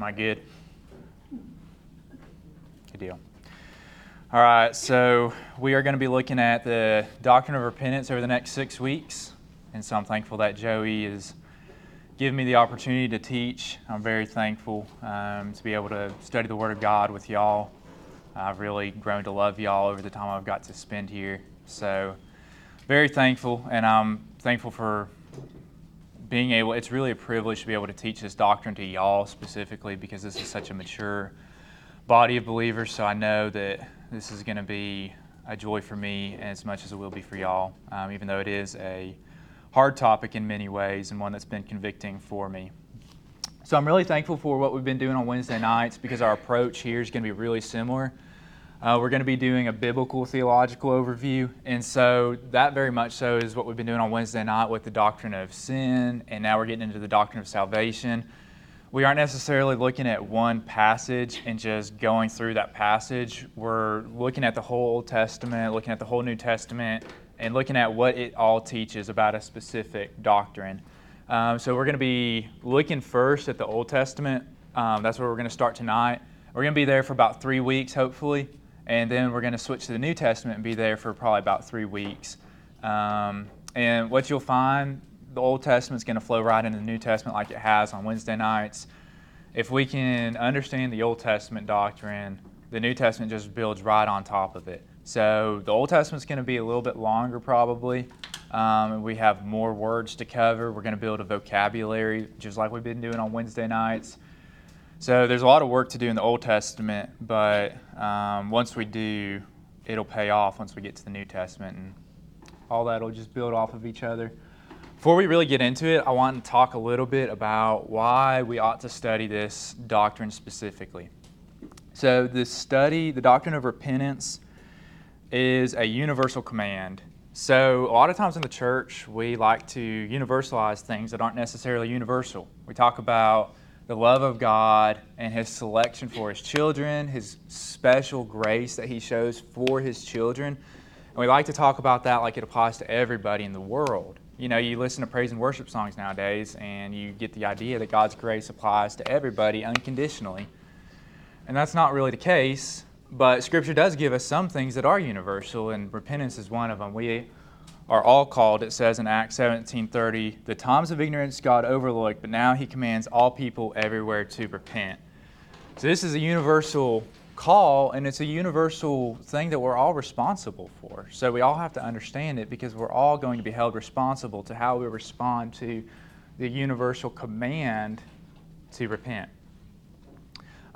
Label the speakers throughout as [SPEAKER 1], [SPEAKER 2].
[SPEAKER 1] Am I good? Good deal. All right, so we are going to be looking at the doctrine of repentance over the next six weeks. And so I'm thankful that Joey is giving me the opportunity to teach. I'm very thankful um, to be able to study the Word of God with y'all. I've really grown to love y'all over the time I've got to spend here. So, very thankful, and I'm thankful for being able, it's really a privilege to be able to teach this doctrine to y'all specifically because this is such a mature body of believers. So I know that this is going to be a joy for me as much as it will be for y'all, um, even though it is a hard topic in many ways and one that's been convicting for me. So I'm really thankful for what we've been doing on Wednesday nights because our approach here is going to be really similar. Uh, we're going to be doing a biblical theological overview, and so that very much so is what we've been doing on Wednesday night with the doctrine of sin, and now we're getting into the doctrine of salvation. We aren't necessarily looking at one passage and just going through that passage. We're looking at the whole Old Testament, looking at the whole New Testament, and looking at what it all teaches about a specific doctrine. Um, so we're going to be looking first at the Old Testament. Um, that's where we're going to start tonight. We're going to be there for about three weeks, hopefully and then we're going to switch to the New Testament and be there for probably about three weeks. Um, and what you'll find, the Old Testament's going to flow right into the New Testament like it has on Wednesday nights. If we can understand the Old Testament doctrine, the New Testament just builds right on top of it. So the Old Testament's going to be a little bit longer, probably. Um, we have more words to cover. We're going to build a vocabulary, just like we've been doing on Wednesday nights. So there's a lot of work to do in the Old Testament, but um, once we do, it'll pay off once we get to the New Testament, and all that will just build off of each other. Before we really get into it, I want to talk a little bit about why we ought to study this doctrine specifically. So, the study, the doctrine of repentance, is a universal command. So, a lot of times in the church, we like to universalize things that aren't necessarily universal. We talk about the love of God and his selection for his children, his special grace that he shows for his children. And we like to talk about that like it applies to everybody in the world. You know, you listen to praise and worship songs nowadays and you get the idea that God's grace applies to everybody unconditionally. And that's not really the case, but Scripture does give us some things that are universal, and repentance is one of them. We are all called, it says in Acts 17:30, the times of ignorance God overlooked, but now he commands all people everywhere to repent. So this is a universal call and it's a universal thing that we're all responsible for. So we all have to understand it because we're all going to be held responsible to how we respond to the universal command to repent.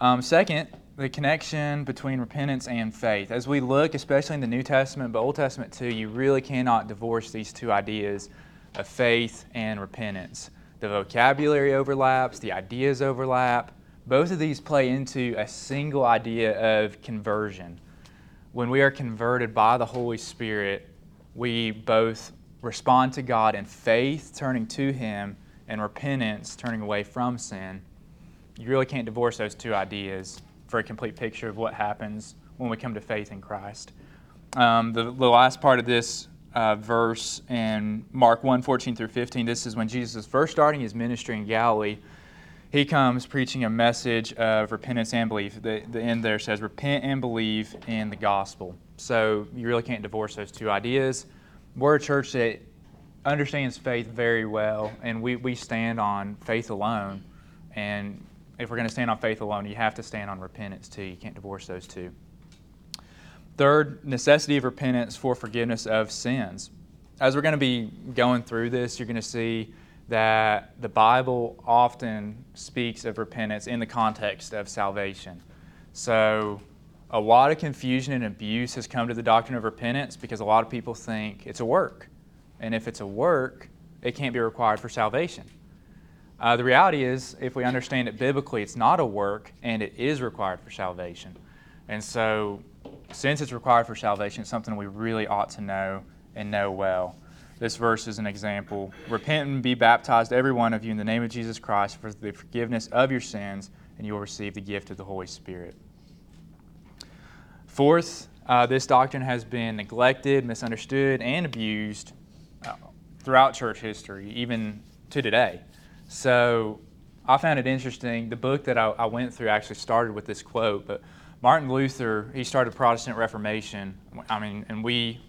[SPEAKER 1] Um, second, the connection between repentance and faith. As we look, especially in the New Testament, but Old Testament too, you really cannot divorce these two ideas of faith and repentance. The vocabulary overlaps, the ideas overlap. Both of these play into a single idea of conversion. When we are converted by the Holy Spirit, we both respond to God in faith, turning to Him, and repentance, turning away from sin. You really can't divorce those two ideas for a complete picture of what happens when we come to faith in Christ. Um, the, the, last part of this uh, verse in Mark 1 14 through 15, this is when Jesus is first starting his ministry in Galilee. He comes preaching a message of repentance and belief. The, the end there says, Repent and believe in the gospel. So you really can't divorce those two ideas. We're a church that understands faith very well, and we, we stand on faith alone. And if we're going to stand on faith alone, you have to stand on repentance too. You can't divorce those two. Third, necessity of repentance for forgiveness of sins. As we're going to be going through this, you're going to see that the Bible often speaks of repentance in the context of salvation. So, a lot of confusion and abuse has come to the doctrine of repentance because a lot of people think it's a work. And if it's a work, it can't be required for salvation. Uh, the reality is, if we understand it biblically, it's not a work and it is required for salvation. And so, since it's required for salvation, it's something we really ought to know and know well. This verse is an example. Repent and be baptized, every one of you, in the name of Jesus Christ for the forgiveness of your sins, and you will receive the gift of the Holy Spirit. Fourth, uh, this doctrine has been neglected, misunderstood, and abused uh, throughout church history, even to today. So I found it interesting. The book that I, I, went through actually started with this quote, but Martin Luther, he started Protestant Reformation. I mean, and we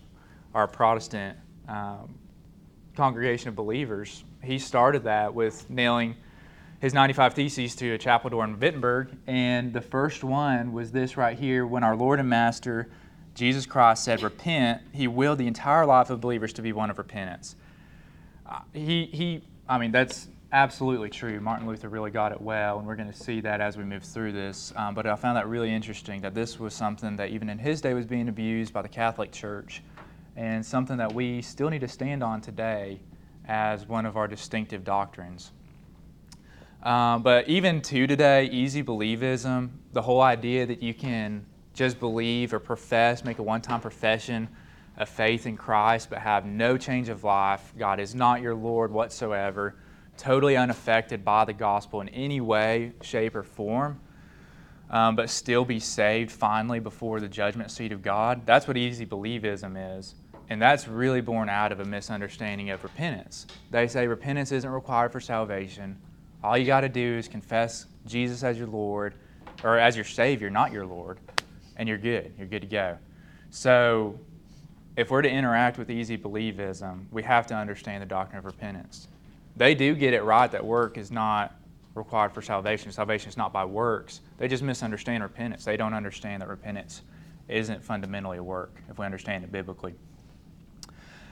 [SPEAKER 1] are a Protestant um, congregation of believers. He started that with nailing his 95 Theses to a chapel door in Wittenberg. And the first one was this right here when our Lord and Master, Jesus Christ, said, Repent, he willed the entire life of believers to be one of repentance. Uh, he, he, I mean, that's absolutely true. Martin Luther really got it well, and we're going to see that as we move through this. Um, but I found that really interesting that this was something that even in his day was being abused by the Catholic Church, and something that we still need to stand on today as one of our distinctive doctrines. Um, but even to today, easy believism, the whole idea that you can just believe or profess, make a one time profession of faith in Christ, but have no change of life, God is not your Lord whatsoever, totally unaffected by the gospel in any way, shape, or form, um, but still be saved finally before the judgment seat of God. That's what easy believism is. And that's really born out of a misunderstanding of repentance. They say repentance isn't required for salvation. All you got to do is confess Jesus as your Lord or as your Savior, not your Lord, and you're good. You're good to go. So, if we're to interact with easy believism, we have to understand the doctrine of repentance. They do get it right that work is not required for salvation. Salvation is not by works. They just misunderstand repentance. They don't understand that repentance isn't fundamentally a work if we understand it biblically.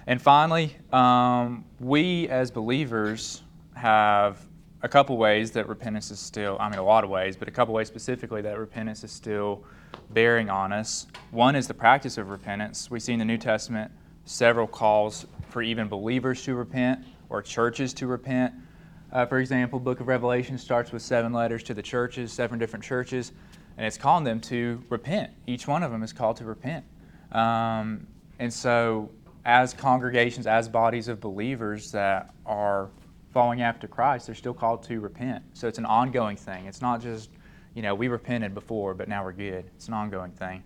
[SPEAKER 1] And finally, um, we as believers have a couple ways that repentance is still, I mean, a lot of ways, but a couple ways specifically that repentance is still bearing on us. One is the practice of repentance. We see in the New Testament several calls for even believers to repent or churches to repent. Uh, for example, book of Revelation starts with seven letters to the churches, seven different churches, and it's calling them to repent. Each one of them is called to repent. Um, and so, as congregations, as bodies of believers that are following after Christ, they're still called to repent. So it's an ongoing thing. It's not just, you know, we repented before, but now we're good. It's an ongoing thing.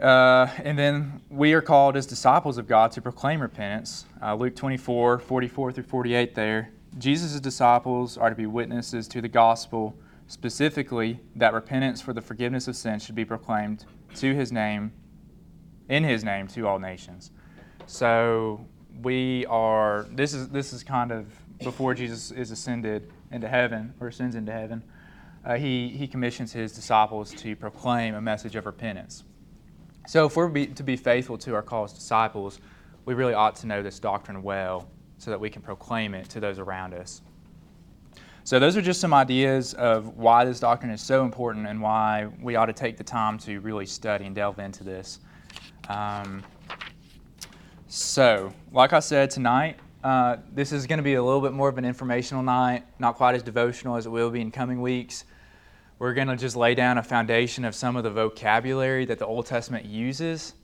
[SPEAKER 1] Uh, and then we are called as disciples of God to proclaim repentance. Uh, Luke 24, 44 through 48 there. Jesus' disciples are to be witnesses to the gospel, specifically that repentance for the forgiveness of sins should be proclaimed to his name, in his name, to all nations. So we are this is this is kind of before Jesus is ascended into heaven or ascends into heaven. Uh, he he commissions his disciples to proclaim a message of repentance. So if we're be, to be faithful to our call as disciples, we really ought to know this doctrine well, so that we can proclaim it to those around us. So those are just some ideas of why this doctrine is so important and why we ought to take the time to really study and delve into this. Um, so, like I said tonight, uh, this is going to be a little bit more of an informational night, not quite as devotional as it will be in coming weeks. We're going to just lay down a foundation of some of the vocabulary that the Old Testament uses.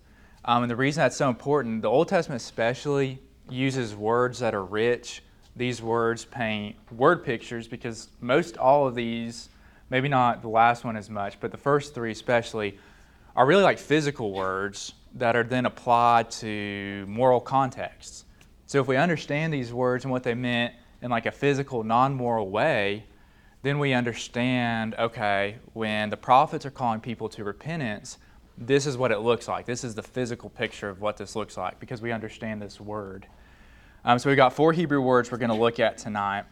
[SPEAKER 1] Um, and the reason that's so important, the Old Testament especially uses words that are rich. These words paint word pictures because most all of these, maybe not the last one as much, but the first three especially, are really like physical words that are then applied to moral contexts. So if we understand these words and what they meant in like a physical, non-moral way, then we understand, okay, when the prophets are calling people to repentance, this is what it looks like. This is the physical picture of what this looks like because we understand this word. Um, so we've got four Hebrew words we're going to look at tonight.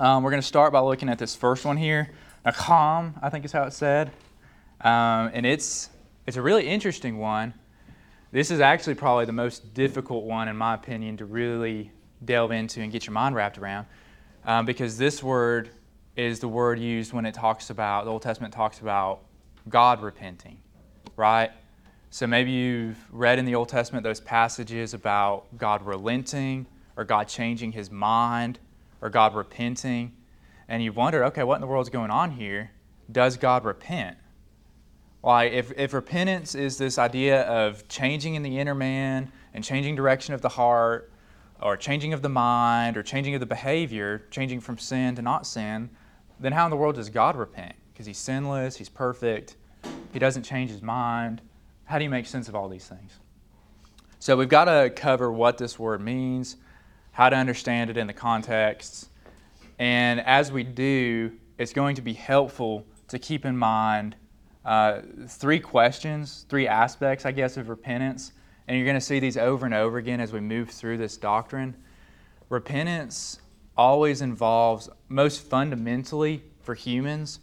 [SPEAKER 1] Um, we're going to start by looking at this first one here. Naham, I think is how it's said. Um, and it's, it's a really interesting one this is actually probably the most difficult one, in my opinion, to really delve into and get your mind wrapped around um, because this word is the word used when it talks about, the Old Testament talks about God repenting, right? So maybe you've read in the Old Testament those passages about God relenting or God changing his mind or God repenting, and you've wondered, okay, what in the world is going on here? Does God repent? Like, if, if repentance is this idea of changing in the inner man and changing direction of the heart, or changing of the mind, or changing of the behavior, changing from sin to not sin, then how in the world does God repent? Because He's sinless, He's perfect, He doesn't change His mind. How do you make sense of all these things? So, we've got to cover what this word means, how to understand it in the context, And as we do, it's going to be helpful to keep in mind uh, three questions, three aspects, I guess, of repentance. And you're going to see these over and over again as we move through this doctrine. Repentance always involves, most fundamentally for humans,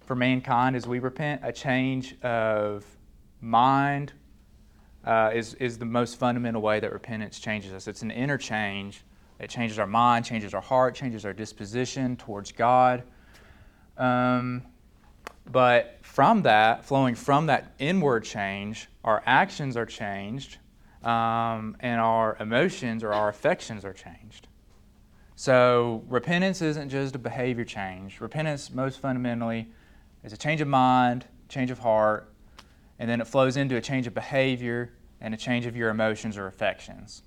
[SPEAKER 1] for mankind as we repent, a change of mind uh, is, is the most fundamental way that repentance changes us. It's an interchange. It changes our mind, changes our heart, changes our disposition towards God. Um, but from that, flowing from that inward change, our actions are changed um, and our emotions or our affections are changed. So repentance isn't just a behavior change. Repentance, most fundamentally, is a change of mind, change of heart, and then it flows into a change of behavior and a change of your emotions or affections.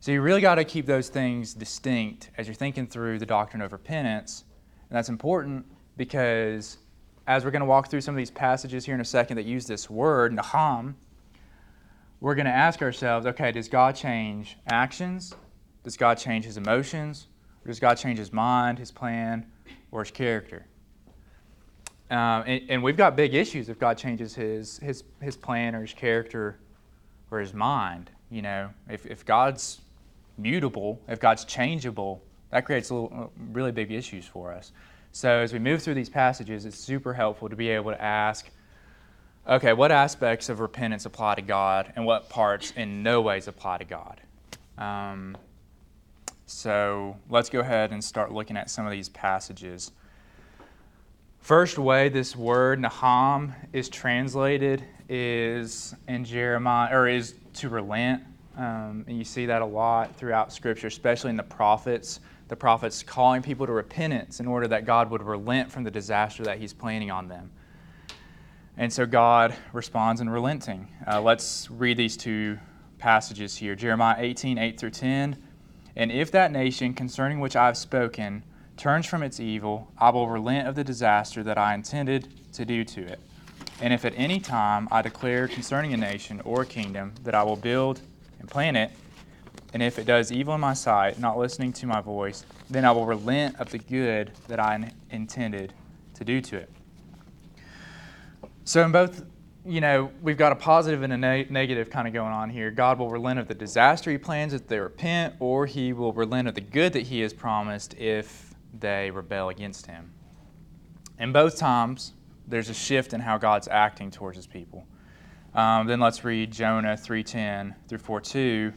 [SPEAKER 1] So you really got to keep those things distinct as you're thinking through the doctrine of repentance. And that's important because as we're going to walk through some of these passages here in a second that use this word, naham, we're going to ask ourselves okay, does God change actions? Does God change his emotions? Does God change his mind, his plan, or his character? Um, and, and, we've got big issues if God changes his, his, his plan or his character or his mind. You know, if, if God's mutable, if God's changeable, that creates little, uh, really big issues for us. So as we move through these passages, it's super helpful to be able to ask, okay, what aspects of repentance apply to God and what parts in no ways apply to God? Um, so let's go ahead and start looking at some of these passages. First way this word Naham is translated is in Jeremiah, or is to relent. Um, and you see that a lot throughout Scripture, especially in the prophets. The prophets calling people to repentance in order that God would relent from the disaster that He's planning on them. And so God responds in relenting. Uh, let's read these two passages here Jeremiah 18, 8 through 10. And if that nation concerning which I have spoken turns from its evil, I will relent of the disaster that I intended to do to it. And if at any time I declare concerning a nation or a kingdom that I will build and plant it, and if it does evil in my sight, not listening to my voice, then I will relent of the good that I intended to do to it. So, in both, you know, we've got a positive and a ne- negative kind of going on here. God will relent of the disaster he plans if they repent, or he will relent of the good that he has promised if they rebel against him. In both times, there's a shift in how God's acting towards his people. Um, then let's read Jonah 3:10 through 4:2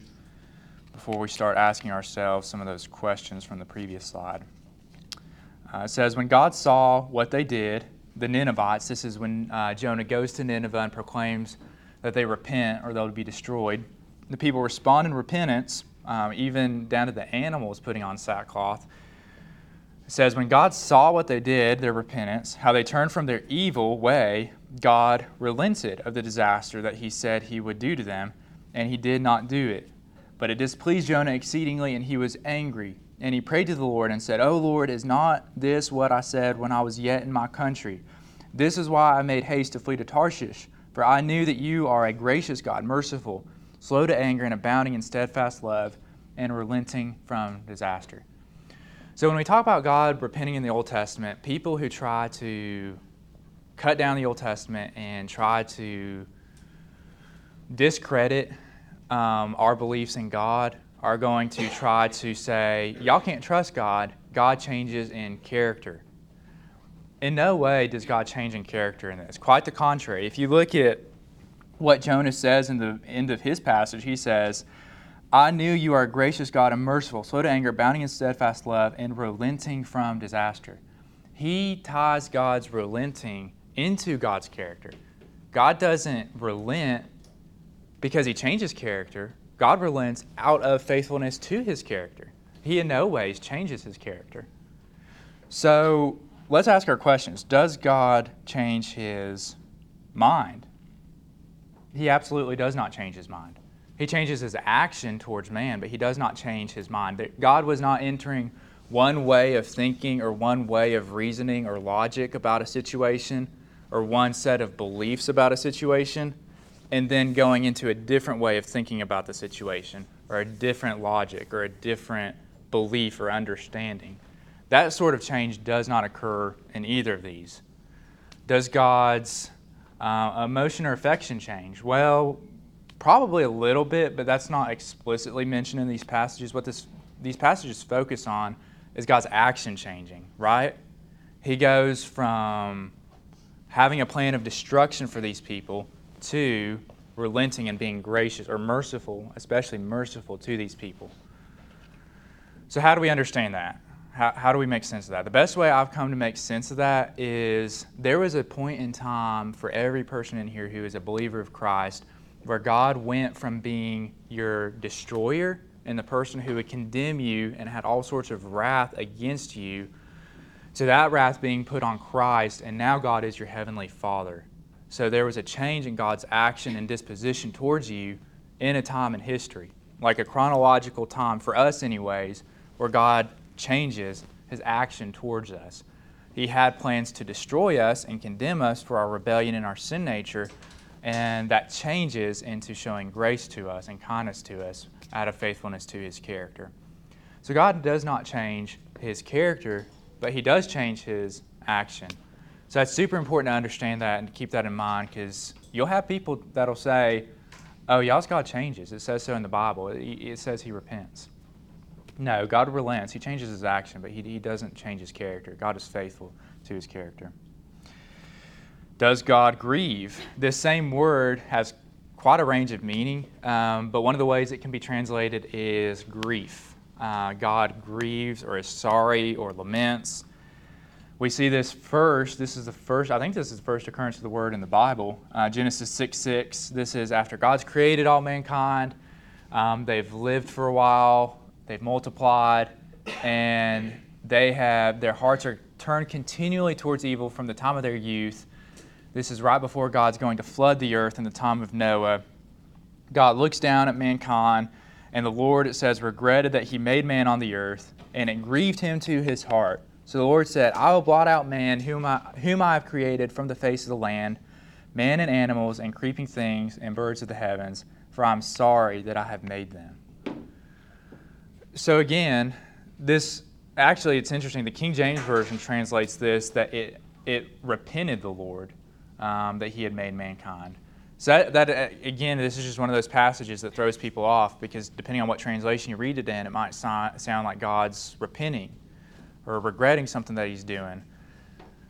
[SPEAKER 1] before we start asking ourselves some of those questions from the previous slide. Uh, it says, When God saw what they did, the Ninevites, this is when uh, Jonah goes to Nineveh and proclaims that they repent or they'll be destroyed. The people respond in repentance, um, even down to the animals putting on sackcloth. It says, When God saw what they did, their repentance, how they turned from their evil way, God relented of the disaster that he said he would do to them, and he did not do it. But it displeased Jonah exceedingly, and he was angry. And he prayed to the Lord and said, O Lord, is not this what I said when I was yet in my country? This is why I made haste to flee to Tarshish, for I knew that you are a gracious God, merciful, slow to anger, and abounding in steadfast love, and relenting from disaster. So when we talk about God repenting in the Old Testament, people who try to cut down the Old Testament and try to discredit um, our beliefs in God are going to try to say, y'all can't trust God. God changes in character. In no way does God change in character in this. Quite the contrary. If you look at what Jonah says in the end of his passage, he says, I knew you are a gracious God and merciful, slow to anger, abounding in steadfast love, and relenting from disaster. He ties God's relenting into God's character. God doesn't relent because he changes character. God relents out of faithfulness to his character. He in no ways changes his character. So let's ask our questions. Does God change his mind? He absolutely does not change his mind. He changes his action towards man, but he does not change his mind. God was not entering one way of thinking or one way of reasoning or logic about a situation or one set of beliefs about a situation and then going into a different way of thinking about the situation or a different logic or a different belief or understanding. That sort of change does not occur in either of these. Does God's uh, emotion or affection change? Well, probably a little bit, but that's not explicitly mentioned in these passages. What this, these passages focus on is God's action changing, right? He goes from having a plan of destruction for these people to relenting and being gracious or merciful, especially merciful to these people. So, how do we understand that? How, how do we make sense of that? The best way I've come to make sense of that is there was a point in time for every person in here who is a believer of Christ where God went from being your destroyer and the person who would condemn you and had all sorts of wrath against you to that wrath being put on Christ, and now God is your heavenly Father. So there was a change in God's action and disposition towards you in a time in history, like a chronological time, for us, anyways, where God changes his action towards us. He had plans to destroy us and condemn us for our rebellion and our sin nature, and that changes into showing grace to us and kindness to us out of faithfulness to his character. So God does not change his character, but he does change his action. So it's super important to understand that and keep that in mind because you'll have people that'll say, oh, y'all's God changes. It says so in the Bible. It says he repents. No, God relents. He changes his action, but he, he doesn't change his character. God is faithful to his character. Does God grieve? This same word has quite a range of meaning, um, but one of the ways it can be translated is grief. Uh, God grieves or is sorry or laments. We see this first. This is the first, I think this is the first occurrence of the word in the Bible. Uh, Genesis 6 6. This is after God's created all mankind. Um, they've lived for a while, they've multiplied, and they have, their hearts are turned continually towards evil from the time of their youth this is right before God's going to flood the earth in the time of Noah. God looks down at mankind, and the Lord, it says, regretted that he made man on the earth, and it grieved him to his heart. So the Lord said, I will blot out man, whom I, whom I have created from the face of the land, man and animals, and creeping things, and birds of the heavens, for I am sorry that I have made them. So again, this actually, it's interesting. The King James Version translates this that it, it repented the Lord um, that he had made mankind. So that, that, uh, again, this is just one of those passages that throws people off because depending on what translation you read it in, it might sound like God's repenting or regretting something that He's doing.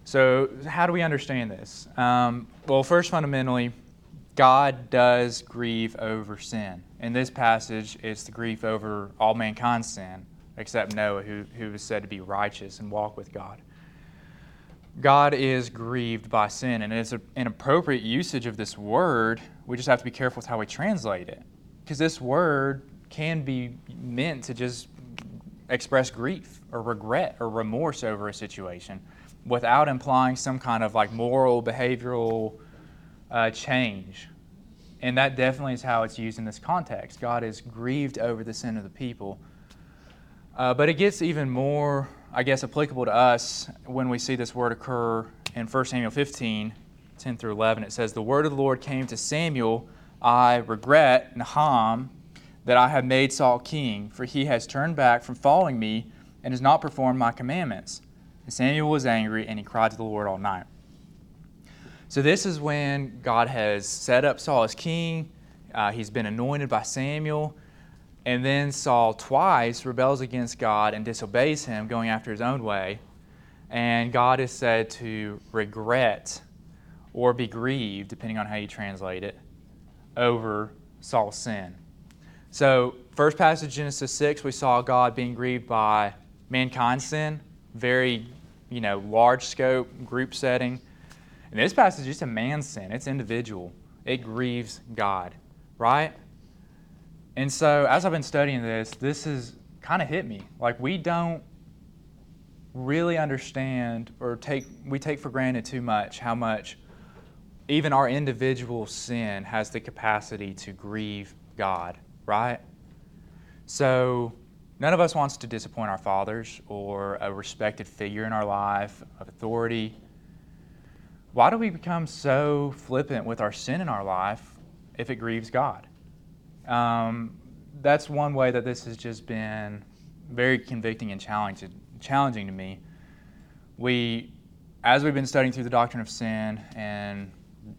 [SPEAKER 1] So how do we understand this? Um, well, first, fundamentally, God does grieve over sin. In this passage, it's the grief over all mankind's sin, except Noah, who, who was said to be righteous and walk with God. God is grieved by sin, and it's an appropriate usage of this word. We just have to be careful with how we translate it. Because this word can be meant to just express grief or regret or remorse over a situation without implying some kind of like moral, behavioral uh, change. And that definitely is how it's used in this context. God is grieved over the sin of the people. Uh, but it gets even more I guess, applicable to us when we see this word occur in 1 Samuel 15, 10 through 11. It says, The word of the Lord came to Samuel, I regret, Naham, that I have made Saul king, for he has turned back from following me and has not performed my commandments. And Samuel was angry, and he cried to the Lord all night. So, this is when God has set up Saul as king. Uh, he's been anointed by Samuel. And then Saul twice rebels against God and disobeys him, going after his own way. And God is said to regret or be grieved, depending on how you translate it, over Saul's sin. So, first passage, Genesis 6, we saw God being grieved by mankind's sin, very, you know, large scope, group setting. And this passage, it's a man's sin, it's individual. It grieves God, right? And so, as I've been studying this, this has kind of hit me. Like, we don't really understand or take, we take for granted too much how much even our individual sin has the capacity to grieve God, right? So, none of us wants to disappoint our fathers or a respected figure in our life of authority. Why do we become so flippant with our sin in our life if it grieves God? Um, that's one way that this has just been very convicting and challenging challenging to me. We, as we've been studying through the doctrine of sin and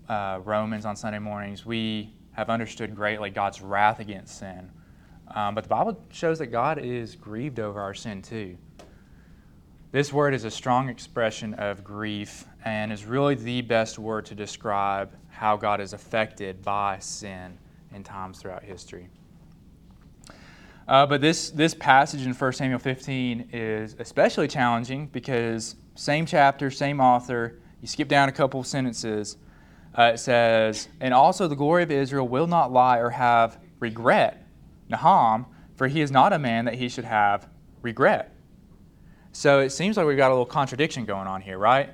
[SPEAKER 1] uh, Romans on Sunday mornings, we have understood greatly God's wrath against sin. Um, but the Bible shows that God is grieved over our sin too. This word is a strong expression of grief and is really the best word to describe how God is affected by sin in times throughout history. Uh, but this, this passage in 1 Samuel 15 is especially challenging because same chapter, same author, you skip down a couple of sentences. Uh, it says, And also the glory of Israel will not lie or have regret, Naham, for he is not a man that he should have regret. So it seems like we've got a little contradiction going on here, right?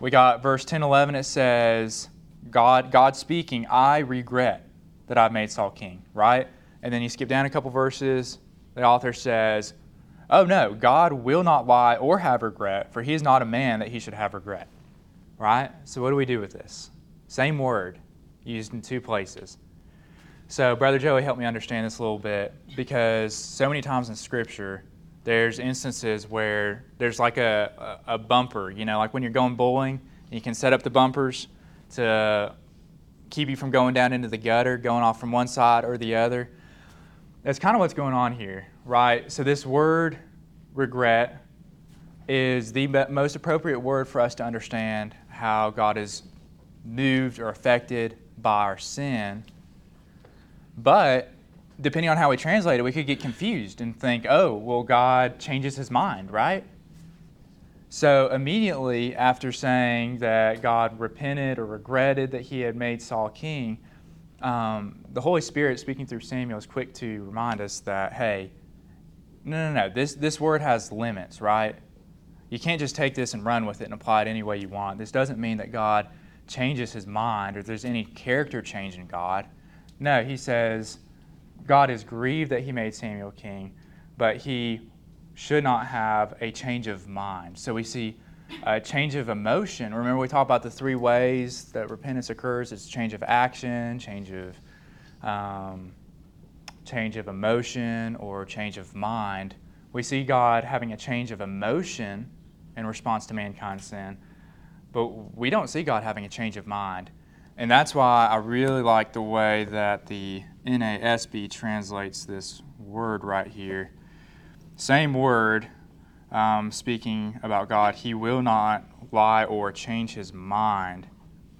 [SPEAKER 1] We got verse 10 11, it says, God, God speaking, I regret that I've made Saul king, right? And then you skip down a couple verses, the author says, Oh no, God will not lie or have regret, for he is not a man that he should have regret. Right? So what do we do with this? Same word used in two places. So, Brother Joey, help me understand this a little bit because so many times in Scripture, there's instances where there's like a, a, a bumper, you know, like when you're going bowling, you can set up the bumpers to keep you from going down into the gutter, going off from one side or the other. That's kind of what's going on here, right? So, this word regret is the most appropriate word for us to understand how God is moved or affected by our sin. But depending on how we translate it, we could get confused and think, oh, well, God changes his mind, right? So immediately after saying that God repented or regretted that he had made Saul king, um, the Holy Spirit speaking through Samuel is quick to remind us that, hey, no, no, no, this, this word has limits, right? You can't just take this and run with it and apply it any way you want. This doesn't mean that God changes his mind or there's any character change in God. No, he says, God is grieved that he made Samuel king, but he should not have a change of mind. So we see a change of emotion. Remember, we talked about the three ways that repentance occurs it's change of action, change of. Um, change of emotion or change of mind. We see God having a change of emotion in response to mankind's sin, but we don't see God having a change of mind. And that's why I really like the way that the NASB translates this word right here. Same word, um, speaking about God, He will not lie or change His mind,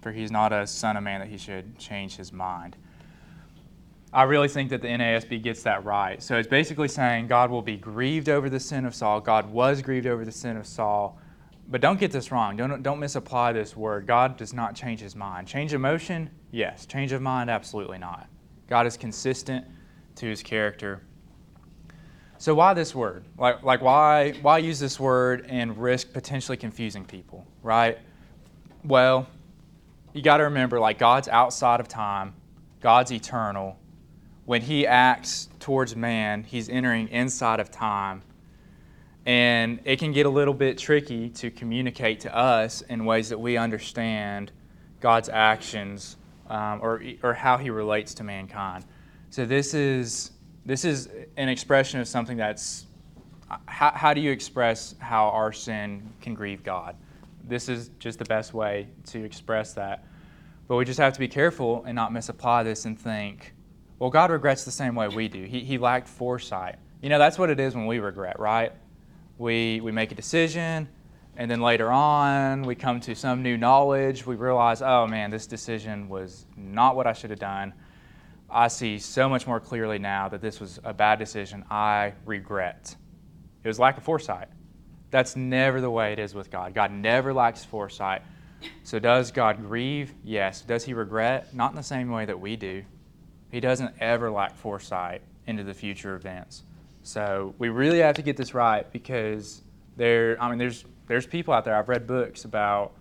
[SPEAKER 1] for He's not a son of man that He should change His mind. I really think that the NASB gets that right. So it's basically saying God will be grieved over the sin of Saul. God was grieved over the sin of Saul but don't get this wrong. Don't, don't misapply this word. God does not change his mind. Change of motion? Yes. Change of mind? Absolutely not. God is consistent to his character. So why this word? Like, like why, why use this word and risk potentially confusing people, right? Well, you got to remember, like, God's outside of time, God's eternal. When he acts towards man, he's entering inside of time and it can get a little bit tricky to communicate to us in ways that we understand God's actions um, or, or how he relates to mankind. So this is, this is an expression of something that's how, how do you express how our sin can grieve God? This is just the best way to express that. But we just have to be careful and not misapply this and think, well, God regrets the same way we do. He, he lacked foresight. You know, that's what it is when we regret, right? We, we make a decision, and then later on, we come to some new knowledge. We realize, oh man, this decision was not what I should have done. I see so much more clearly now that this was a bad decision. I regret. It was lack of foresight. That's never the way it is with God. God never lacks foresight. So, does God grieve? Yes. Does he regret? Not in the same way that we do. He doesn't ever lack foresight into the future events. So we really have to get this right because there, I mean, there's there's people out there. I've read books about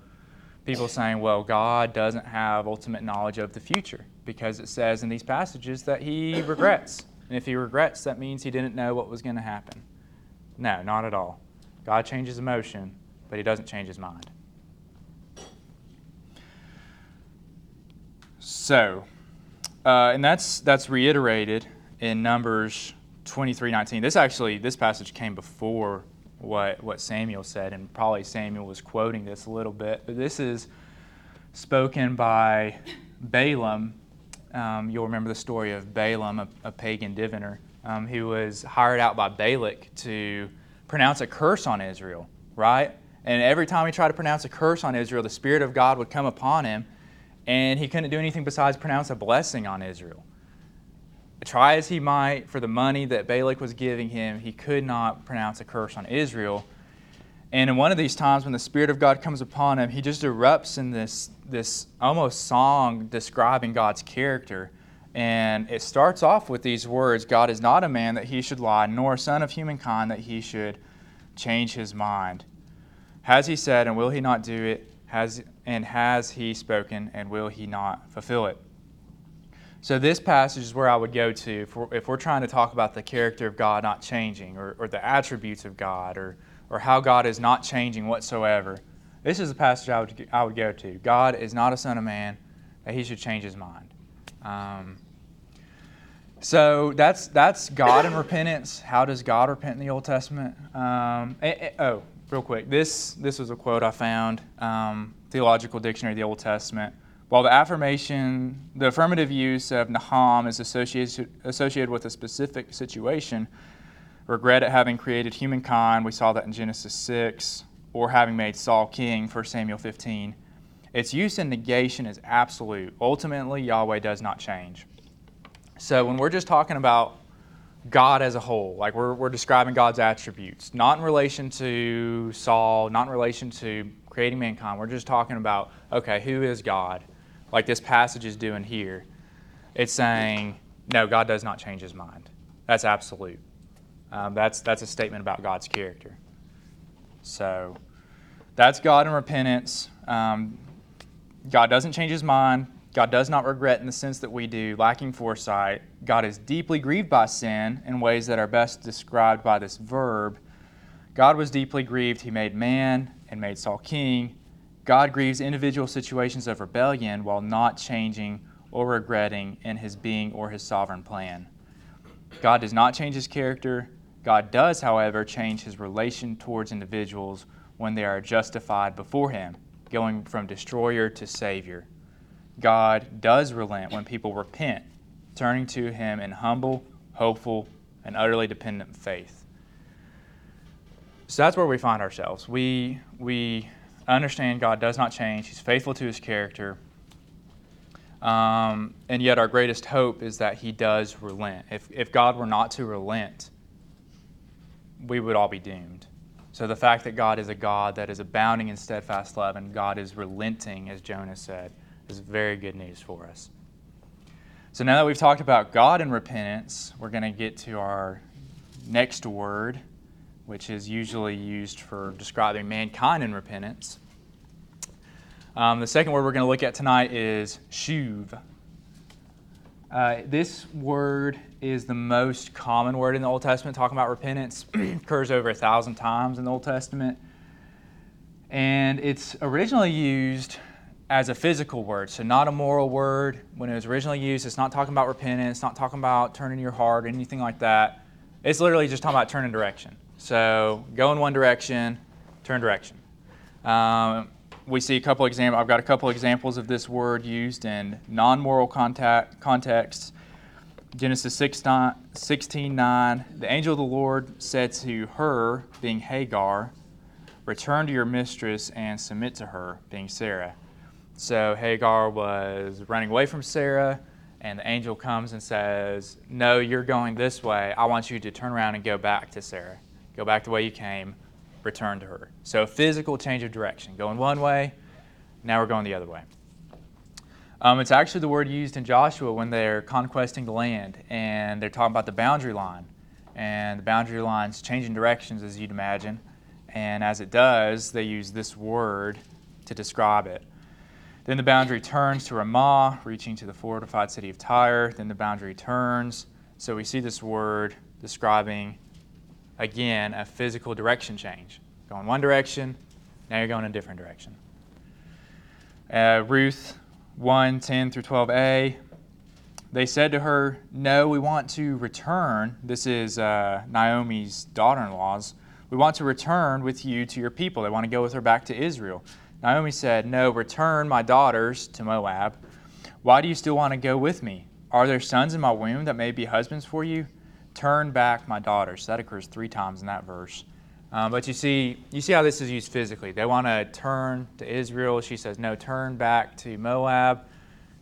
[SPEAKER 1] people saying, well, God doesn't have ultimate knowledge of the future because it says in these passages that He regrets, and if He regrets, that means He didn't know what was going to happen. No, not at all. God changes emotion, but He doesn't change His mind. So, uh, and that's that's reiterated in Numbers 23:19. This actually this passage came before what, what Samuel said, and probably Samuel was quoting this a little bit, but this is spoken by Balaam. Um, you'll remember the story of Balaam, a, a pagan diviner, um, who was hired out by Balak to pronounce a curse on Israel, right? And every time he tried to pronounce a curse on Israel, the Spirit of God would come upon him, and he couldn't do anything besides pronounce a blessing on Israel. Try as he might for the money that Balak was giving him, he could not pronounce a curse on Israel. And in one of these times, when the Spirit of God comes upon him, he just erupts in this, this almost song describing God's character. And it starts off with these words God is not a man that he should lie, nor a son of humankind that he should change his mind. Has he said, and will he not do it? Has, and has he spoken, and will he not fulfill it? So, this passage is where I would go to if we're, if we're trying to talk about the character of God not changing, or, or the attributes of God, or, or how God is not changing whatsoever. This is the passage I would, I would go to. God is not a son of man that he should change his mind. Um, so that's that's God and repentance. How does God repent in the Old Testament? Um, eh, eh, oh, real quick, this this was a quote I found, um, Theological Dictionary of the Old Testament. While the affirmation, the affirmative use of naham is associated, associated with a specific situation, regret at having created humankind, we saw that in Genesis 6, or having made Saul king, 1 Samuel 15, its use in negation is absolute. Ultimately, Yahweh does not change. So when we're just talking about God as a whole, like we're, we're describing God's attributes, not in relation to Saul, not in relation to creating mankind, we're just talking about, okay, who is God? Like this passage is doing here, it's saying, no, God does not change his mind. That's absolute. Um, that's, that's a statement about God's character. So that's God in repentance. Um, God doesn't change his mind. God does not regret in the sense that we do, lacking foresight. God is deeply grieved by sin in ways that are best described by this verb. God was deeply grieved. He made man and made Saul king. God grieves individual situations of rebellion while not changing or regretting in his being or his sovereign plan. God does not change his character. God does, however, change his relation towards individuals when they are justified before him, going from destroyer to savior. God does relent when people repent, turning to him in humble, hopeful, and utterly dependent faith. So that's where we find ourselves. We, we understand God does not change, He's faithful to His character. Um, and yet, our greatest hope is that He does relent. If, if God were not to relent, we would all be doomed. So, the fact that God is a God that is abounding in steadfast love and God is relenting, as Jonah said, is very good news for us. So, now that we've talked about God and repentance, we're going to get to our next word, which is usually used for describing mankind in repentance. Um, the second word we're going to look at tonight is shuv. Uh, this word is the most common word in the Old Testament, talking about repentance. occurs over a thousand times in the Old Testament. And it's originally used as a physical word, so not a moral word. When it was originally used, it's not talking about repentance, not talking about turning your heart, anything like that. It's literally just talking about turning direction. So go in one direction, turn direction. Um, we see a couple examples. I've got a couple examples of this word used in non-moral contact, contexts. Genesis 16, 9, the angel of the Lord said to her, being Hagar, return to your mistress and submit to her, being Sarah. So Hagar was running away from Sarah, and the angel comes and says, No, you're going this way. I want you to turn around and go back to Sarah. Go back the way you came, return to her. So, physical change of direction. Going one way, now we're going the other way. Um, it's actually the word used in Joshua when they're conquesting the land and they're talking about the boundary line. And the boundary line's changing directions, as you'd imagine. And as it does, they use this word to describe it. Then the boundary turns to Ramah, reaching to the fortified city of Tyre. Then the boundary turns. So we see this word describing again, a physical direction change. Going one direction, now you're going a different direction. Uh, Ruth 1 10 through 12a. They said to her, No, we want to return. This is uh, Naomi's daughter in law's. We want to return with you to your people. They want to go with her back to Israel. Naomi said, No, return my daughters to Moab. Why do you still want to go with me? Are there sons in my womb that may be husbands for you? Turn back my daughters. That occurs three times in that verse. Um, but you see, you see how this is used physically. They want to turn to Israel. She says, No, turn back to Moab.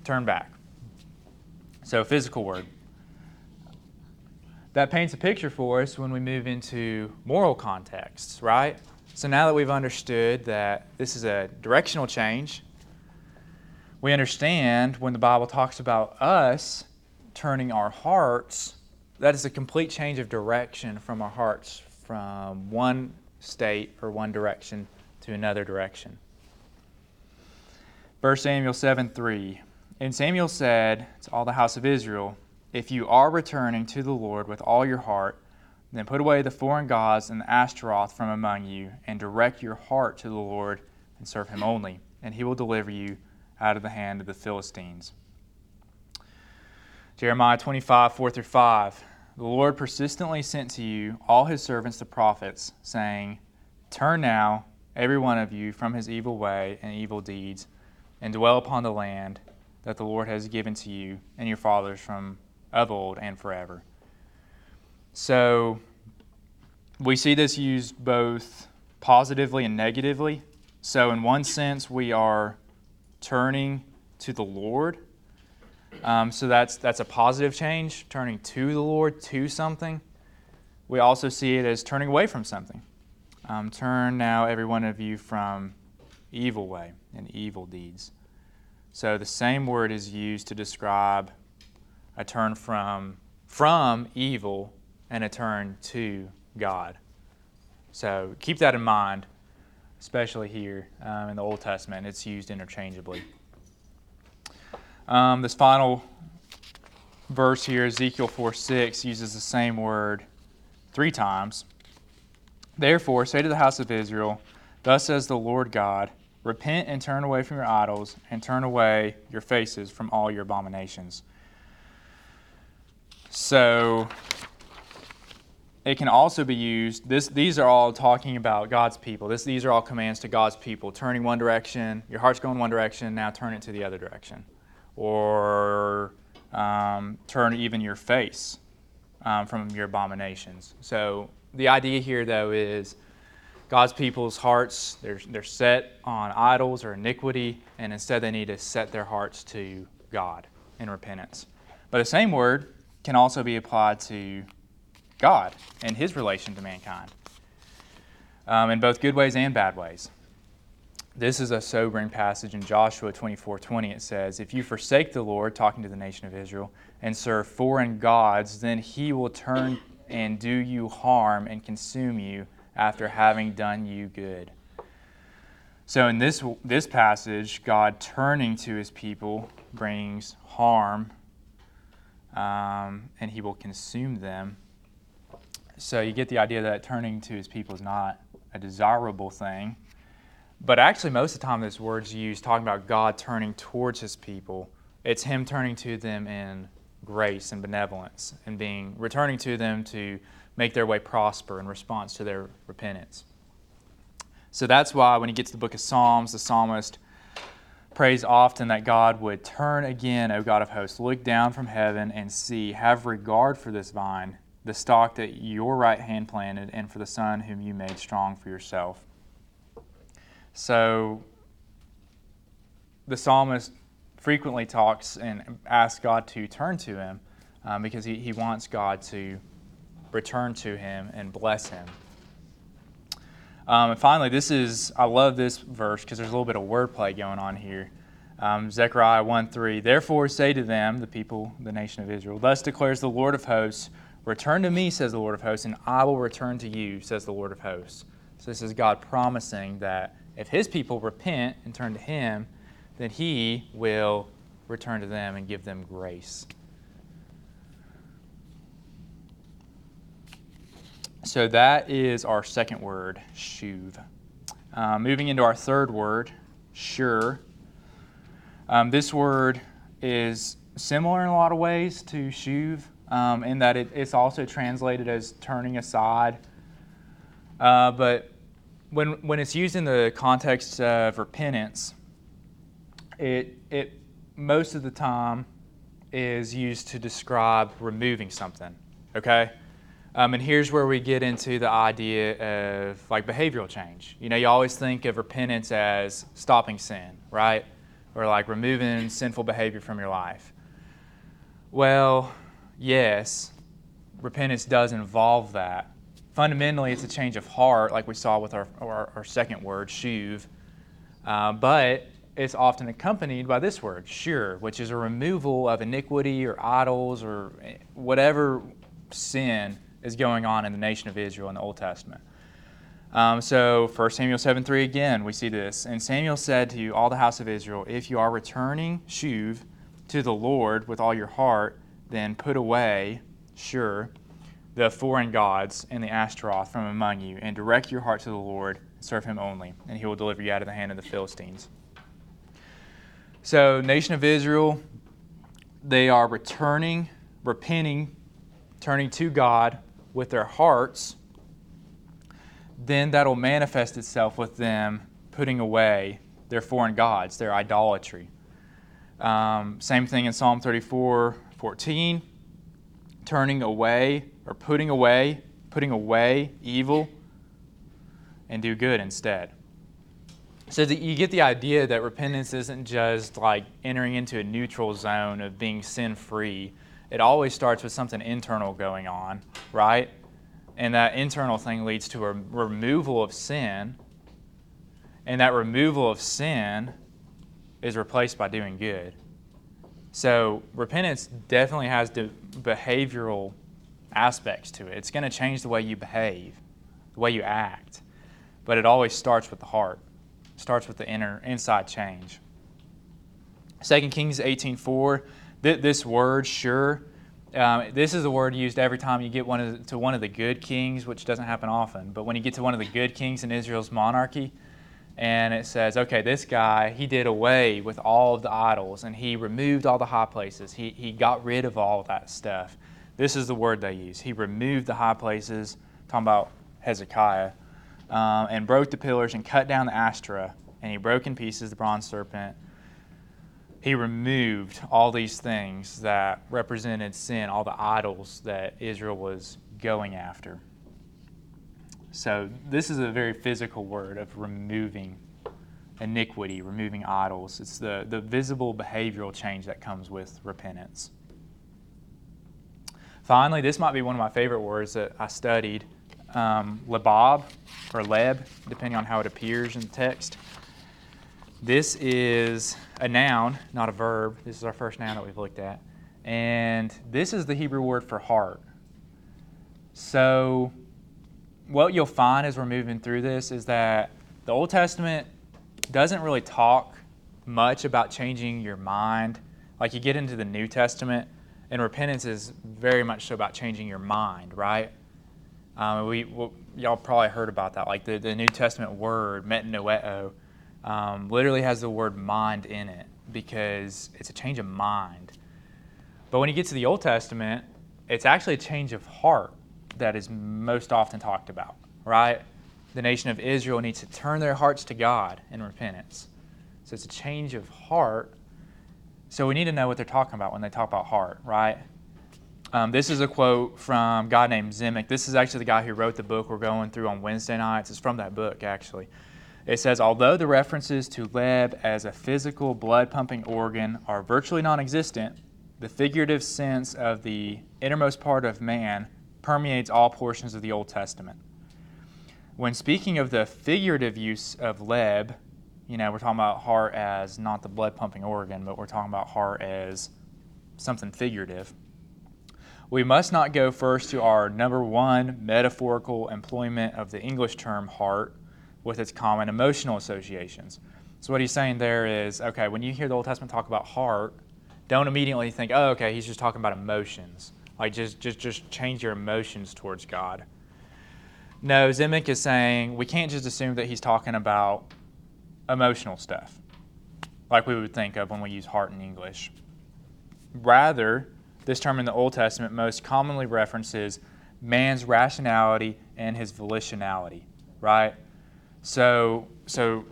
[SPEAKER 1] Turn back. So, physical word. That paints a picture for us when we move into moral contexts, right? So now that we've understood that this is a directional change, we understand when the Bible talks about us turning our hearts, that is a complete change of direction from our hearts from one state or one direction to another direction. 1 Samuel 7 3. And Samuel said to all the house of Israel, If you are returning to the Lord with all your heart, then put away the foreign gods and the Ashtaroth from among you, and direct your heart to the Lord and serve him only, and he will deliver you out of the hand of the Philistines. Jeremiah 25, 4 through 5. The Lord persistently sent to you all his servants the prophets, saying, Turn now, every one of you, from his evil way and evil deeds, and dwell upon the land that the Lord has given to you and your fathers from of old and forever. So we see this used both positively and negatively. So, in one sense, we are turning to the Lord. Um, so that's that's a positive change, turning to the Lord to something. We also see it as turning away from something. Um, turn now, every one of you, from evil way and evil deeds. So the same word is used to describe a turn from from evil and a turn to God. So keep that in mind, especially here um, in the Old Testament. It's used interchangeably. Um, this final verse here, Ezekiel 4 6, uses the same word three times. Therefore, say to the house of Israel, Thus says the Lord God, Repent and turn away from your idols, and turn away your faces from all your abominations. So, it can also be used. This, these are all talking about God's people. This, these are all commands to God's people. Turning one direction, your heart's going one direction, now turn it to the other direction. Or um, turn even your face um, from your abominations. So the idea here, though, is God's people's hearts, they're, they're set on idols or iniquity, and instead they need to set their hearts to God in repentance. But the same word can also be applied to God and his relation to mankind um, in both good ways and bad ways. This is a sobering passage in Joshua 24 20. It says, If you forsake the Lord, talking to the nation of Israel, and serve foreign gods, then he will turn and do you harm and consume you after having done you good. So, in this, this passage, God turning to his people brings harm, um, and he will consume them so you get the idea that turning to his people is not a desirable thing. But actually, most of the time, this word's used talking about God turning towards his people. It's him turning to them in grace and benevolence and being returning to them to make their way prosper in response to their repentance. So that's why when he gets to the book of Psalms, the psalmist prays often that God would turn again, O God of hosts, look down from heaven and see, have regard for this vine the stock that your right hand planted, and for the son whom you made strong for yourself. So the psalmist frequently talks and asks God to turn to him um, because he, he wants God to return to him and bless him. Um, and finally, this is, I love this verse because there's a little bit of wordplay going on here. Um, Zechariah 1 3, Therefore say to them, the people, the nation of Israel, Thus declares the Lord of hosts, Return to me, says the Lord of hosts, and I will return to you, says the Lord of hosts. So this is God promising that if his people repent and turn to him, then he will return to them and give them grace. So that is our second word, shuv. Uh, moving into our third word, shur. Um, this word is similar in a lot of ways to shuv um, in that it, it's also translated as turning aside Uh, but when, when it's used in the context of repentance, it, it most of the time is used to describe removing something. Okay? Um, and here's where we get into the idea of like behavioral change. You know, you always think of repentance as stopping sin, right? Or like removing sinful behavior from your life. Well, yes, repentance does involve that. Fundamentally, it's a change of heart, like we saw with our, our, our second word, shuv. Uh, but it's often accompanied by this word, shur, which is a removal of iniquity or idols or whatever sin is going on in the nation of Israel in the Old Testament. Um, so 1 Samuel 7 3 again, we see this. And Samuel said to you, all the house of Israel, If you are returning shuv to the Lord with all your heart, then put away, shur, the foreign gods and the Ashtaroth from among you, and direct your heart to the Lord, and serve him only, and he will deliver you out of the hand of the Philistines. So, nation of Israel, they are returning, repenting, turning to God with their hearts. Then that'll manifest itself with them putting away their foreign gods, their idolatry. Um, same thing in Psalm 34 14. Turning away or putting away, putting away evil and do good instead. So that you get the idea that repentance isn't just like entering into a neutral zone of being sin free. It always starts with something internal going on, right? And that internal thing leads to a removal of sin. And that removal of sin is replaced by doing good. So repentance definitely has behavioral aspects to it. It's going to change the way you behave, the way you act. But it always starts with the heart starts with the inner inside change. 2 Kings 18.4, th- this word, shur um, this is a word used every time you get one the, to one of the good kings, which doesn't happen often. But when you get to one of the good kings in Israel's monarchy, and it says, okay, this guy, he did away with all of the idols and he removed all the high places. He, he got rid of all that stuff. This is the word they use. He removed the high places, talking about Hezekiah um, and broke the pillars and cut down the Asherah, and he broke in pieces the bronze serpent. He removed all these things that represented sin, all the idols that Israel was going after. So, this is a very physical word of removing iniquity, removing idols. It's the, the visible behavioral change that comes with repentance. Finally, this might be one of my favorite words that I studied um, lebab or leb, depending on how it appears in the text. This is a noun, not a verb. This is our first noun that we've looked at. And this is the Hebrew word for heart. So, what you'll find as we're moving through this is that the Old Testament doesn't really talk much about changing your mind. Like you get into the New Testament, and repentance is very much so about changing your mind, right? Um, we, we, y'all probably heard about that. Like the, the New Testament word, metanoeo, um, literally has the word mind in it because it's a change of mind. But when you get to the Old Testament, it's actually a change of heart that is most often talked about, right? The nation of Israel needs to turn their hearts to God in repentance. So it's a change of heart. So we need to know what they're talking about when they talk about heart, right? Um, this is a quote from a guy named Zemek. This is actually the guy who wrote the book we're going through on Wednesday nights. It's from that book, actually. It says, although the references to leb as a physical blood pumping organ are virtually non existent, the figurative sense of the innermost part of man permeates all portions of the Old Testament. When speaking of the figurative use of leb, you know, we're talking about heart as not the blood pumping organ, but we're talking about heart as something figurative we must not go first to our number one metaphorical employment of the English term heart with its common emotional associations. So, what he's saying there is okay, when you hear the Old Testament talk about heart, don't immediately think, oh, okay, he's just talking about emotions. Like, just, just, just change your emotions towards God. No, Zemek is saying we can't just assume that he's talking about emotional stuff, like we would think of when we use heart in English. Rather, this term in the Old Testament most commonly references man's rationality and his volitionality, right? So, so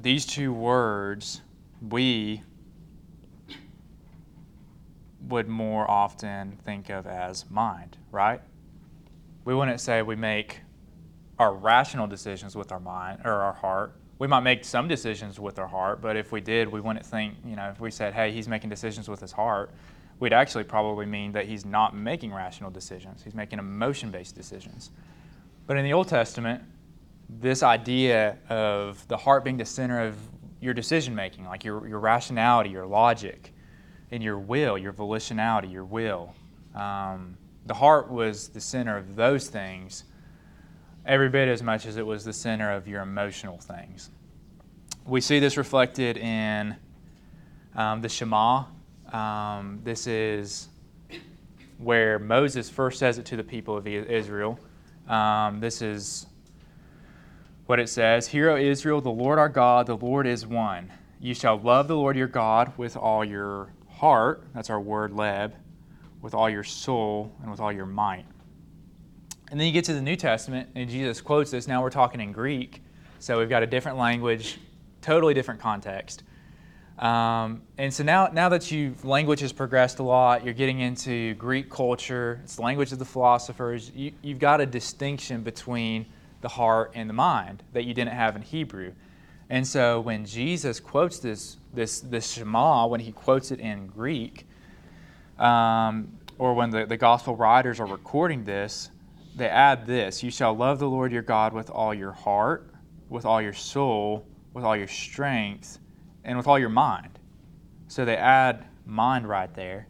[SPEAKER 1] these two words, we would more often think of as mind, right? We wouldn't say we make our rational decisions with our mind or our heart. We might make some decisions with our heart, but if we did, we wouldn't think, you know, if we said, hey, he's making decisions with his heart, we'd actually probably mean that he's not making rational decisions. He's making emotion based decisions. But in the Old Testament, this idea of the heart being the center of your decision making, like your, your rationality, your logic, and your will, your volitionality, your will. Um, the heart was the center of those things every bit as much as it was the center of your emotional things. We see this reflected in um, the Shema. Um, this is where Moses first says it to the people of Israel. Um, this is what it says Hear, O Israel, the Lord our God, the Lord is one. You shall love the Lord your God with all your heart, that's our word leb, with all your soul and with all your might. And then you get to the New Testament, and Jesus quotes this. Now we're talking in Greek, so we've got a different language, totally different context. Um, and so now, now that you language has progressed a lot, you're getting into Greek culture. It's the language of the philosophers. You, you've got a distinction between the heart and the mind that you didn't have in Hebrew. And so when Jesus quotes this, this, this Shema, when he quotes it in Greek, um, or when the, the gospel writers are recording this, they add this You shall love the Lord your God with all your heart, with all your soul, with all your strength, and with all your mind. So they add mind right there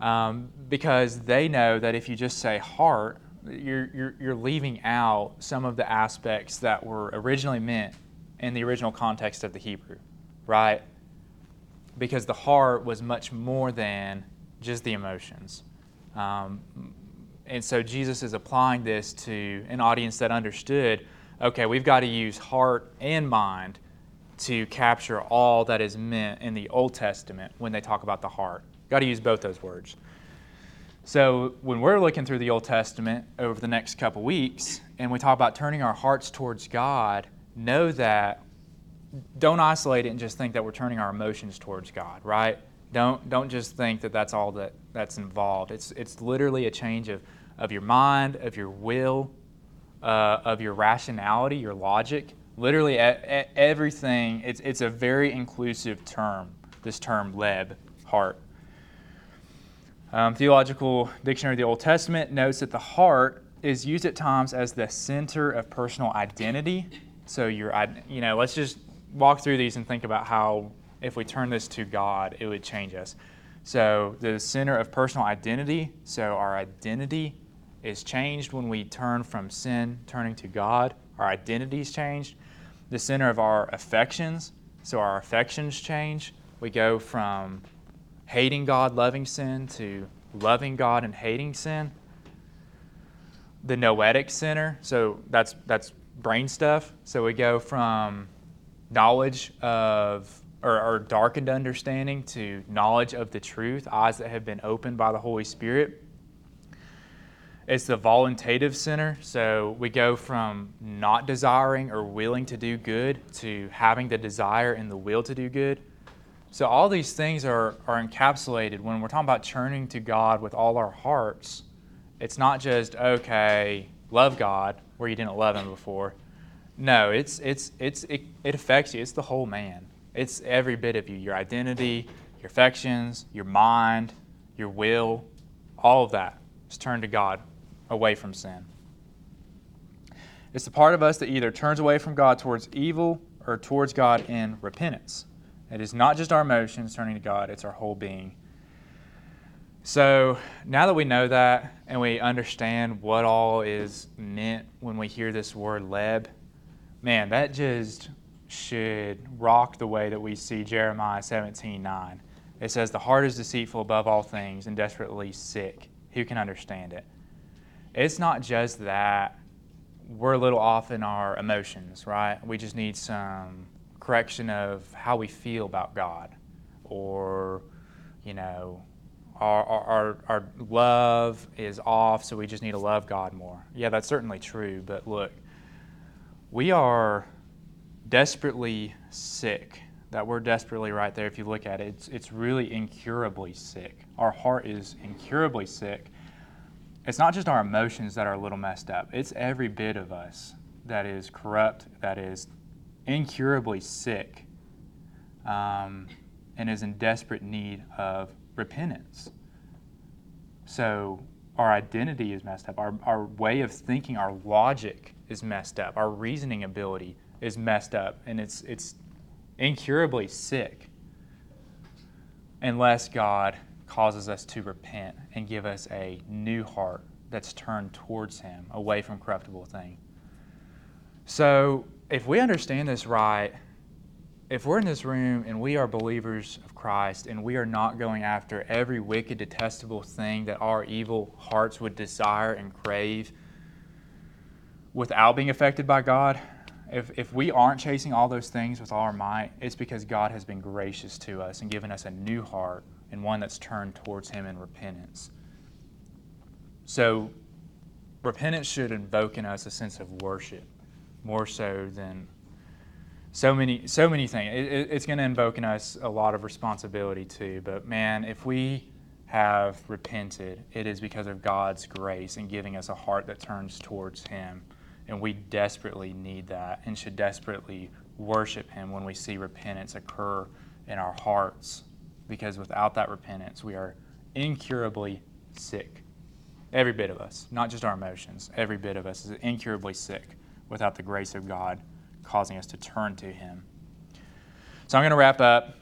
[SPEAKER 1] um, because they know that if you just say heart, you're, you're, you're leaving out some of the aspects that were originally meant in the original context of the Hebrew, right? Because the heart was much more than just the emotions. Um, and so Jesus is applying this to an audience that understood okay, we've got to use heart and mind to capture all that is meant in the Old Testament when they talk about the heart. Got to use both those words. So when we're looking through the Old Testament over the next couple weeks, and we talk about turning our hearts towards God, know that don't isolate it and just think that we're turning our emotions towards God, right? Don't don't just think that that's all that that's involved. It's it's literally a change of of your mind, of your will, uh, of your rationality, your logic. Literally a, a, everything. It's it's a very inclusive term. This term leb, heart. Um, Theological Dictionary of the Old Testament notes that the heart is used at times as the center of personal identity. So your, you know, let's just walk through these and think about how if we turn this to God, it would change us. So the center of personal identity. So our identity is changed when we turn from sin, turning to God. Our identity is changed. The center of our affections. So our affections change. We go from hating God, loving sin, to loving God and hating sin. The noetic center, so that's that's brain stuff. So we go from knowledge of or, or darkened understanding to knowledge of the truth, eyes that have been opened by the Holy Spirit. It's the voluntative center, so we go from not desiring or willing to do good to having the desire and the will to do good. So, all these things are, are encapsulated when we're talking about turning to God with all our hearts. It's not just, okay, love God where you didn't love Him before. No, it's, it's, it's, it, it affects you. It's the whole man, it's every bit of you your identity, your affections, your mind, your will, all of that is turn to God away from sin. It's the part of us that either turns away from God towards evil or towards God in repentance. It is not just our emotions turning to God, it's our whole being. So now that we know that and we understand what all is meant when we hear this word leb, man, that just should rock the way that we see Jeremiah 17 9. It says, The heart is deceitful above all things and desperately sick. Who can understand it? It's not just that we're a little off in our emotions, right? We just need some correction of how we feel about God or, you know, our, our, our love is off, so we just need to love God more. Yeah, that's certainly true, but look, we are desperately sick. That word desperately right there, if you look at it, it's, it's really incurably sick. Our heart is incurably sick. It's not just our emotions that are a little messed up, it's every bit of us that is corrupt, that is incurably sick, um, and is in desperate need of repentance. So our identity is messed up. Our, our way of thinking, our logic is messed up. Our reasoning ability is messed up, and it's, it's incurably sick unless God causes us to repent and give us a new heart that's turned towards Him, away from corruptible things. So, if we understand this right, if we're in this room and we are believers of Christ and we are not going after every wicked, detestable thing that our evil hearts would desire and crave without being affected by God, if, if we aren't chasing all those things with all our might, it's because God has been gracious to us and given us a new heart and one that's turned towards Him in repentance. So, repentance should invoke in us a sense of worship more so than so many so many things. It, it's going to invoke in us a lot of responsibility too. But man, if we have repented, it is because of God's grace and giving us a heart that turns towards Him, and we desperately need that and should desperately worship Him when we see repentance occur in our hearts, because without that repentance, we are incurably sick. Every bit of us, not just our emotions, every bit of us is incurably sick without the grace of God causing us to turn to Him. So I'm going to wrap up.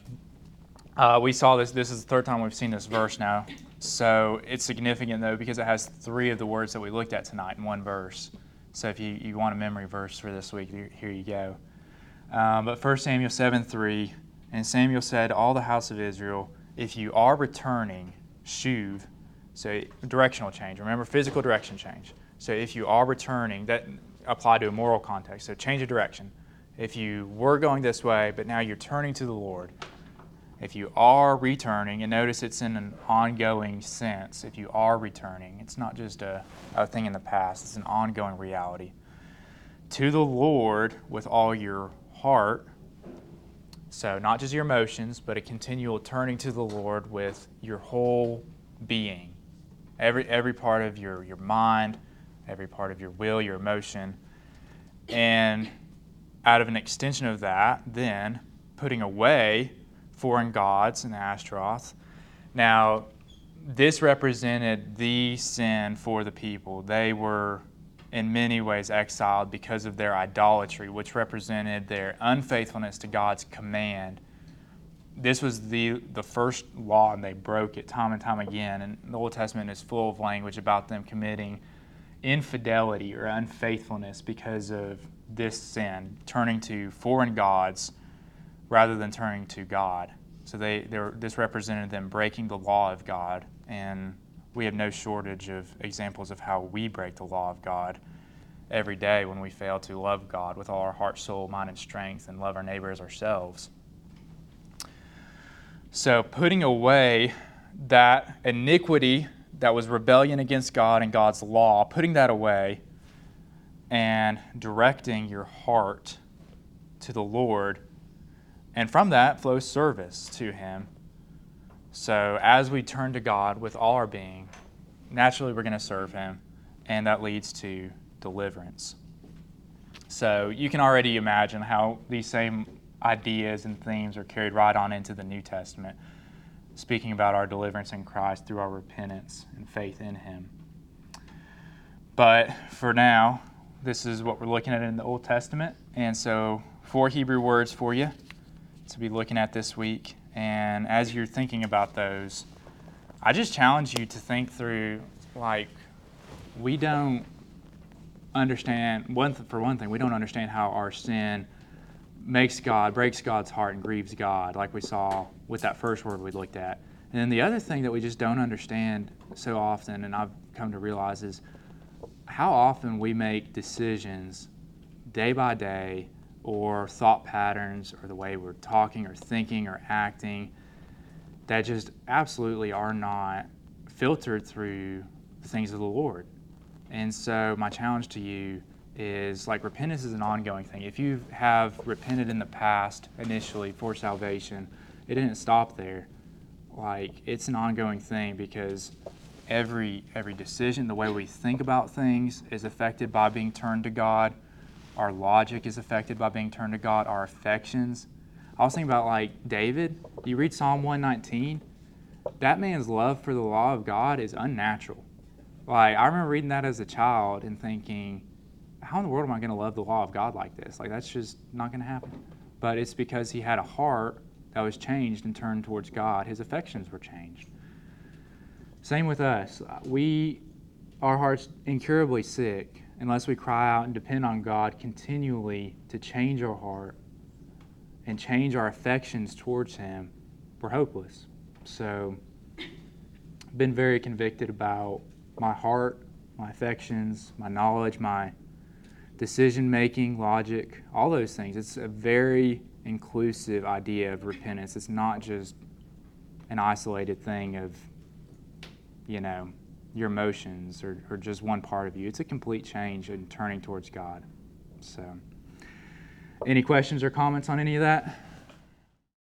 [SPEAKER 1] Uh, we saw this, this is the third time we've seen this verse now. So it's significant, though, because it has three of the words that we looked at tonight in one verse. So if you, you want a memory verse for this week, here you go. Um, but 1 Samuel 7 3, and Samuel said, All the house of Israel, if you are returning, shuv, so directional change. Remember, physical direction change. So if you are returning, that apply to a moral context. So change of direction. If you were going this way, but now you're turning to the Lord, if you are returning, and notice it's in an ongoing sense, if you are returning, it's not just a, a thing in the past, it's an ongoing reality. To the Lord with all your heart, so not just your emotions, but a continual turning to the Lord with your whole being, every, every part of your, your mind, every part of your will, your emotion. And out of an extension of that, then putting away foreign gods and Ashtaroth. Now, this represented the sin for the people. They were in many ways exiled because of their idolatry, which represented their unfaithfulness to God's command. This was the, the first law, and they broke it time and time again. And the Old Testament is full of language about them committing infidelity or unfaithfulness because of this sin, turning to foreign gods rather than turning to God. So they, this represented them breaking the law of God, and we have no shortage of examples of how we break the law of God every day when we fail to love God with all our heart, soul, mind, and strength, and love our neighbor as ourselves. So, putting away that iniquity that was rebellion against God and God's law, putting that away and directing your heart to the Lord. And from that flows service to Him. So as we turn to God with all our being, naturally we're going to serve Him, and that leads to deliverance. So you can already imagine how these same ideas and themes are carried right on into the New Testament speaking about our deliverance in Christ through our repentance and faith in Him. But for now, this is what we're looking at in the Old Testament. And so, four Hebrew words for you to be looking at this week. And as you're thinking about those, I just challenge you to think through like, we don't understand, one, for one thing, we don't understand how our sin makes God, breaks God's heart and grieves God, like we saw with that first word we looked at. And then the other thing that we just don't understand so often, and I've come to realize, is how often we make decisions day by day or thought patterns or the way we're talking or thinking or acting that just absolutely are not filtered through the things of the Lord. And so, my challenge to you is like repentance is an ongoing thing. If you have repented in the past initially for salvation, it didn't stop there. Like it's an ongoing thing because every every decision, the way we think about things is affected by being turned to God. Our logic is affected by being turned to God. Our affections. I was thinking about like David. You read Psalm 119. That man's love for the law of God is unnatural. Like I remember reading that as a child and thinking, how in the world am I going to love the law of God like this? Like that's just not going to happen. But it's because he had a heart that was changed and turned towards God. His affections were changed. Same with us. We, our hearts incurably sick unless we cry out and depend on God continually to change our heart and change our affections towards Him. We're hopeless. So, I've been very convicted about my heart, my affections, my knowledge, my decision making, logic, all those things. It's a very inclusive idea of repentance. It's not just an isolated thing of you know, your emotions or, or just one part of you. It's a complete change in turning towards God. So, any questions or comments on any of that?